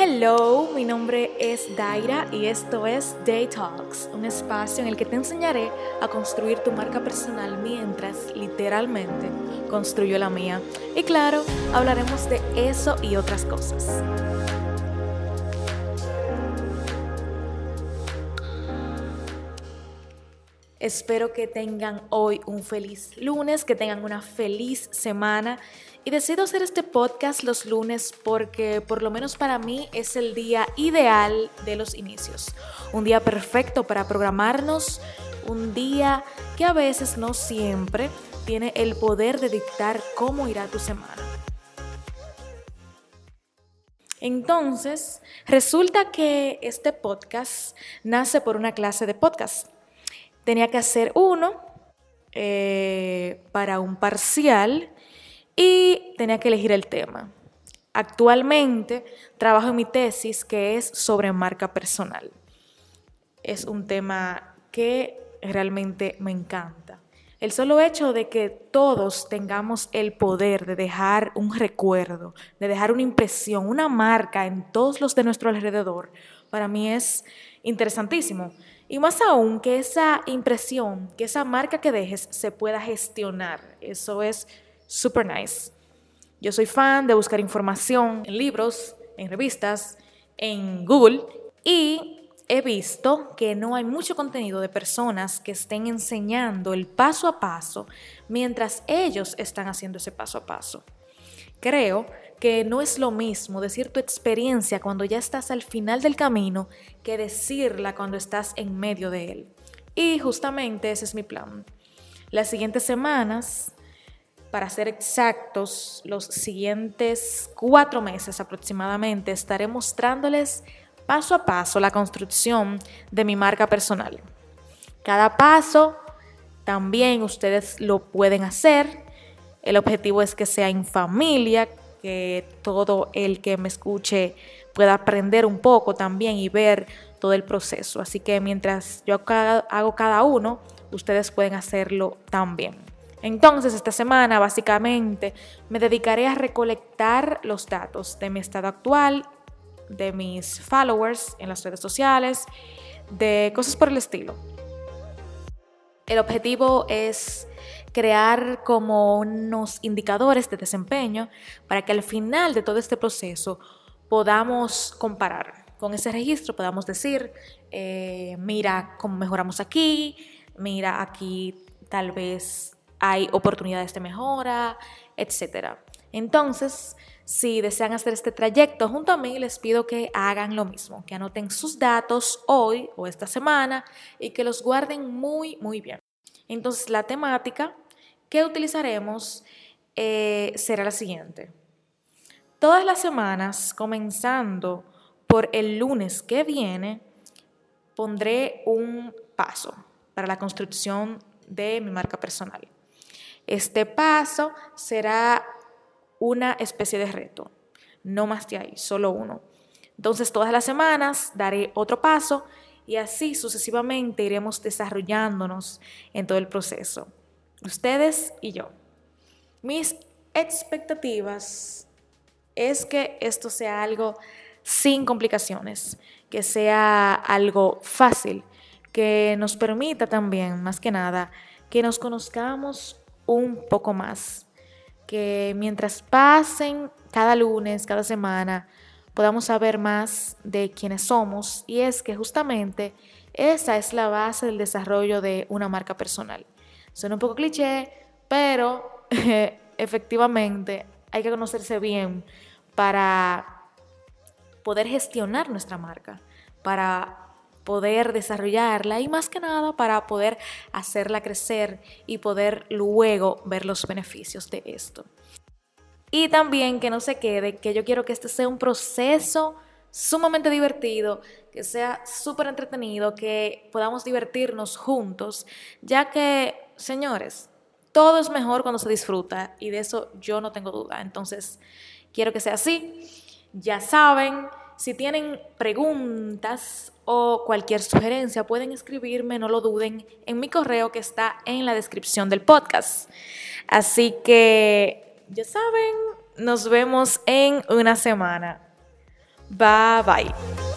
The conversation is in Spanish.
Hello, mi nombre es Daira y esto es Day Talks, un espacio en el que te enseñaré a construir tu marca personal mientras literalmente construyo la mía. Y claro, hablaremos de eso y otras cosas. Espero que tengan hoy un feliz lunes, que tengan una feliz semana. Y decido hacer este podcast los lunes porque por lo menos para mí es el día ideal de los inicios. Un día perfecto para programarnos, un día que a veces, no siempre, tiene el poder de dictar cómo irá tu semana. Entonces, resulta que este podcast nace por una clase de podcast tenía que hacer uno eh, para un parcial y tenía que elegir el tema. Actualmente trabajo en mi tesis que es sobre marca personal. Es un tema que realmente me encanta. El solo hecho de que todos tengamos el poder de dejar un recuerdo, de dejar una impresión, una marca en todos los de nuestro alrededor, para mí es interesantísimo. Y más aún que esa impresión, que esa marca que dejes se pueda gestionar. Eso es super nice. Yo soy fan de buscar información en libros, en revistas, en Google y he visto que no hay mucho contenido de personas que estén enseñando el paso a paso mientras ellos están haciendo ese paso a paso. Creo que no es lo mismo decir tu experiencia cuando ya estás al final del camino que decirla cuando estás en medio de él. Y justamente ese es mi plan. Las siguientes semanas, para ser exactos, los siguientes cuatro meses aproximadamente, estaré mostrándoles paso a paso la construcción de mi marca personal. Cada paso también ustedes lo pueden hacer. El objetivo es que sea en familia, que todo el que me escuche pueda aprender un poco también y ver todo el proceso. Así que mientras yo hago cada uno, ustedes pueden hacerlo también. Entonces, esta semana básicamente me dedicaré a recolectar los datos de mi estado actual, de mis followers en las redes sociales, de cosas por el estilo. El objetivo es crear como unos indicadores de desempeño para que al final de todo este proceso podamos comparar. Con ese registro podamos decir, eh, mira cómo mejoramos aquí, mira aquí tal vez hay oportunidades de mejora, etc. Entonces, si desean hacer este trayecto junto a mí, les pido que hagan lo mismo, que anoten sus datos hoy o esta semana y que los guarden muy, muy bien. Entonces, la temática que utilizaremos eh, será la siguiente. Todas las semanas, comenzando por el lunes que viene, pondré un paso para la construcción de mi marca personal. Este paso será una especie de reto, no más de ahí, solo uno. Entonces, todas las semanas daré otro paso y así sucesivamente iremos desarrollándonos en todo el proceso. Ustedes y yo. Mis expectativas es que esto sea algo sin complicaciones, que sea algo fácil, que nos permita también, más que nada, que nos conozcamos un poco más, que mientras pasen cada lunes, cada semana, podamos saber más de quiénes somos y es que justamente esa es la base del desarrollo de una marca personal. Suena un poco cliché, pero efectivamente hay que conocerse bien para poder gestionar nuestra marca, para poder desarrollarla y más que nada para poder hacerla crecer y poder luego ver los beneficios de esto. Y también que no se quede, que yo quiero que este sea un proceso sumamente divertido, que sea súper entretenido, que podamos divertirnos juntos, ya que, señores, todo es mejor cuando se disfruta y de eso yo no tengo duda. Entonces, quiero que sea así. Ya saben, si tienen preguntas o cualquier sugerencia, pueden escribirme, no lo duden, en mi correo que está en la descripción del podcast. Así que, ya saben, nos vemos en una semana. Bye bye.